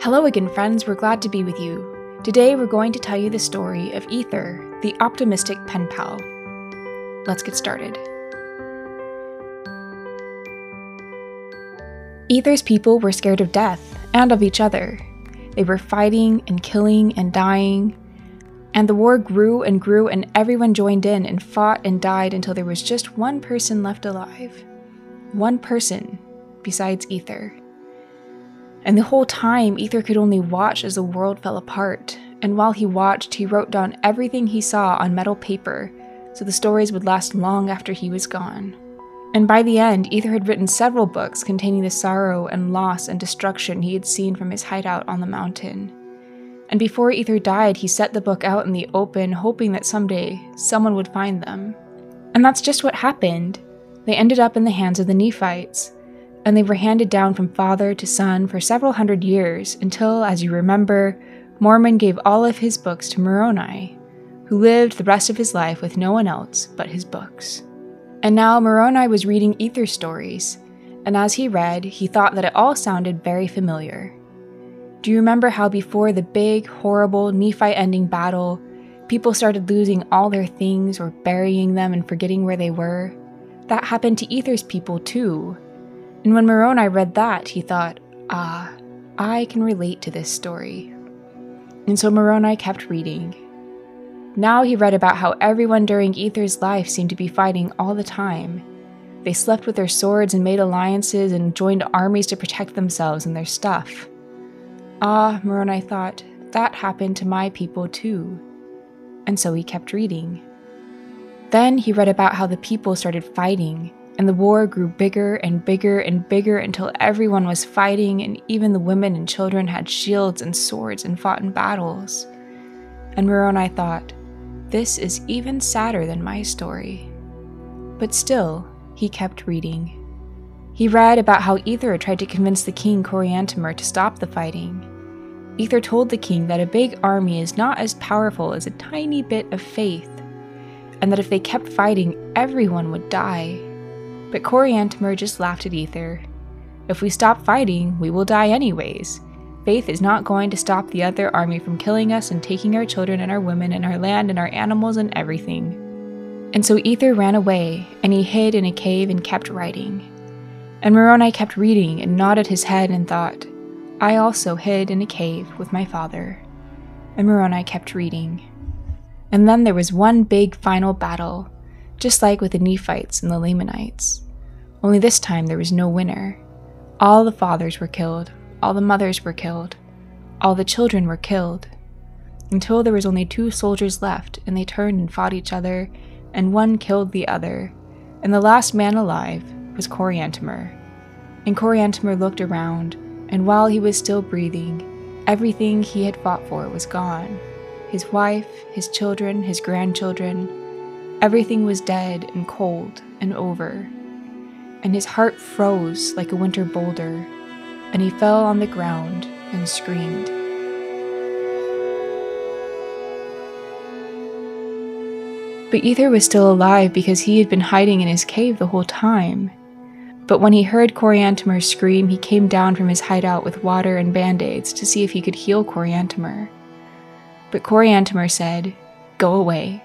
Hello again, friends. We're glad to be with you. Today, we're going to tell you the story of Ether, the optimistic pen pal. Let's get started. Ether's people were scared of death and of each other. They were fighting and killing and dying. And the war grew and grew, and everyone joined in and fought and died until there was just one person left alive. One person besides Ether. And the whole time, Ether could only watch as the world fell apart. And while he watched, he wrote down everything he saw on metal paper so the stories would last long after he was gone. And by the end, Ether had written several books containing the sorrow and loss and destruction he had seen from his hideout on the mountain. And before Ether died, he set the book out in the open, hoping that someday someone would find them. And that's just what happened. They ended up in the hands of the Nephites, and they were handed down from father to son for several hundred years until, as you remember, Mormon gave all of his books to Moroni, who lived the rest of his life with no one else but his books. And now Moroni was reading Ether stories, and as he read, he thought that it all sounded very familiar. Do you remember how before the big, horrible Nephi ending battle, people started losing all their things or burying them and forgetting where they were? That happened to Ether's people too, and when Moroni read that, he thought, ah, I can relate to this story. And so Moroni kept reading. Now he read about how everyone during Ether's life seemed to be fighting all the time. They slept with their swords and made alliances and joined armies to protect themselves and their stuff. Ah, Moroni thought, that happened to my people too. And so he kept reading. Then he read about how the people started fighting and the war grew bigger and bigger and bigger until everyone was fighting, and even the women and children had shields and swords and fought in battles. And Moroni thought, this is even sadder than my story. But still, he kept reading. He read about how Ether tried to convince the king Coriantumr to stop the fighting. Ether told the king that a big army is not as powerful as a tiny bit of faith, and that if they kept fighting, everyone would die. But Coriantumr just laughed at Ether. If we stop fighting, we will die anyways. Faith is not going to stop the other army from killing us and taking our children and our women and our land and our animals and everything. And so Ether ran away, and he hid in a cave and kept writing. And Moroni kept reading and nodded his head and thought, I also hid in a cave with my father. And Moroni kept reading. And then there was one big final battle, just like with the Nephites and the Lamanites. Only this time there was no winner. All the fathers were killed, all the mothers were killed, all the children were killed, until there was only two soldiers left, and they turned and fought each other, and one killed the other, and the last man alive was Coriantumr. And Coriantumr looked around, and while he was still breathing, everything he had fought for was gone his wife, his children, his grandchildren, Everything was dead and cold and over, and his heart froze like a winter boulder, and he fell on the ground and screamed. But Ether was still alive because he had been hiding in his cave the whole time. But when he heard Coriantumr scream, he came down from his hideout with water and band aids to see if he could heal Coriantumr. But Coriantumr said, Go away.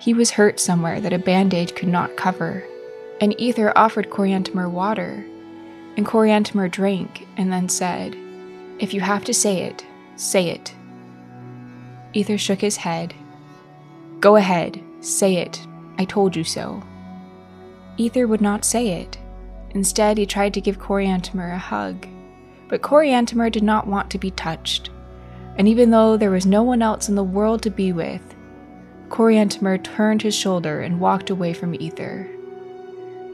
He was hurt somewhere that a band-aid could not cover, and Ether offered Coriantumr water, and Coriantumr drank and then said, If you have to say it, say it. Ether shook his head. Go ahead, say it. I told you so. Ether would not say it. Instead, he tried to give Coriantumr a hug. But Coriantumr did not want to be touched. And even though there was no one else in the world to be with, Coriantumr turned his shoulder and walked away from Ether.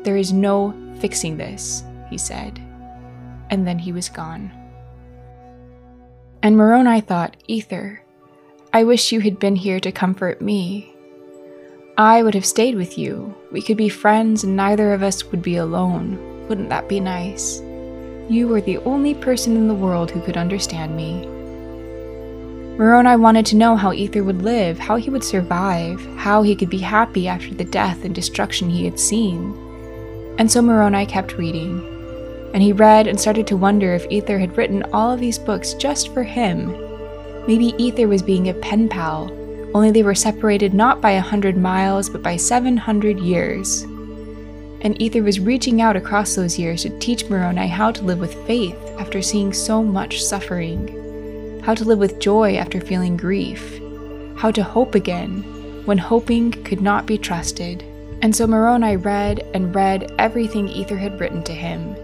There is no fixing this, he said. And then he was gone. And Moroni thought, Ether, I wish you had been here to comfort me. I would have stayed with you. We could be friends and neither of us would be alone. Wouldn't that be nice? You were the only person in the world who could understand me. Moroni wanted to know how Ether would live, how he would survive, how he could be happy after the death and destruction he had seen. And so Moroni kept reading. And he read and started to wonder if Ether had written all of these books just for him. Maybe Ether was being a pen pal, only they were separated not by a hundred miles, but by 700 years. And Ether was reaching out across those years to teach Moroni how to live with faith after seeing so much suffering, how to live with joy after feeling grief, how to hope again when hoping could not be trusted. And so Moroni read and read everything Ether had written to him,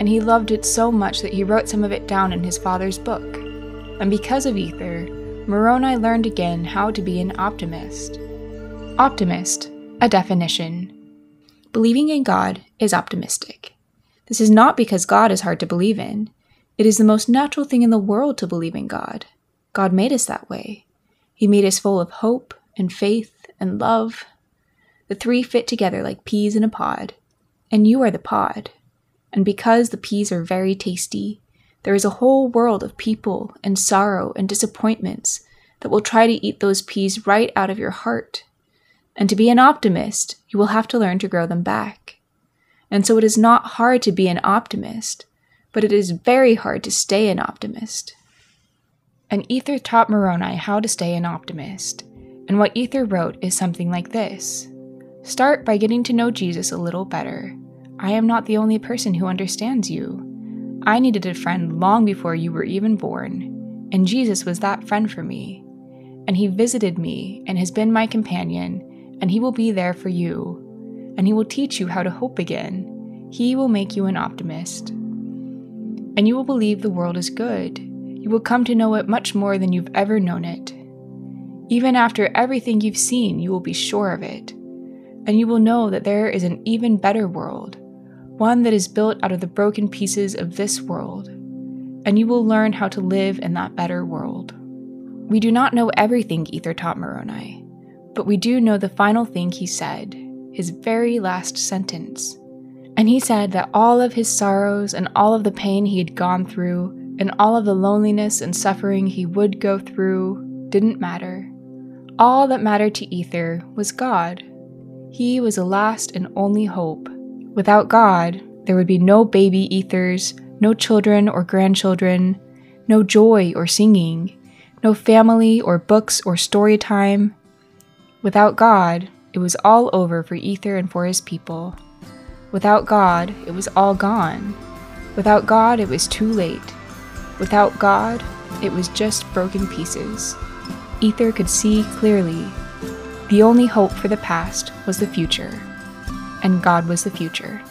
and he loved it so much that he wrote some of it down in his father's book. And because of Ether, Moroni learned again how to be an optimist. Optimist, a definition. Believing in God is optimistic. This is not because God is hard to believe in. It is the most natural thing in the world to believe in God. God made us that way. He made us full of hope and faith and love. The three fit together like peas in a pod, and you are the pod. And because the peas are very tasty, there is a whole world of people and sorrow and disappointments that will try to eat those peas right out of your heart. And to be an optimist, you will have to learn to grow them back. And so it is not hard to be an optimist, but it is very hard to stay an optimist. And Ether taught Moroni how to stay an optimist. And what Ether wrote is something like this Start by getting to know Jesus a little better. I am not the only person who understands you. I needed a friend long before you were even born, and Jesus was that friend for me. And he visited me and has been my companion, and he will be there for you. And he will teach you how to hope again. He will make you an optimist. And you will believe the world is good. You will come to know it much more than you've ever known it. Even after everything you've seen, you will be sure of it. And you will know that there is an even better world one that is built out of the broken pieces of this world, and you will learn how to live in that better world. We do not know everything Ether taught Moroni, but we do know the final thing he said, his very last sentence. And he said that all of his sorrows and all of the pain he had gone through, and all of the loneliness and suffering he would go through, didn't matter. All that mattered to Ether was God. He was the last and only hope Without God, there would be no baby ethers, no children or grandchildren, no joy or singing, no family or books or story time. Without God, it was all over for Ether and for his people. Without God, it was all gone. Without God, it was too late. Without God, it was just broken pieces. Ether could see clearly. The only hope for the past was the future and God was the future.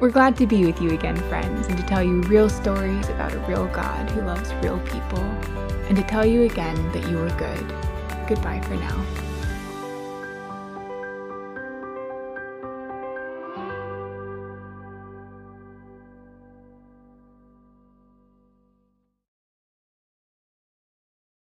We're glad to be with you again, friends, and to tell you real stories about a real God who loves real people, and to tell you again that you are good. Goodbye for now.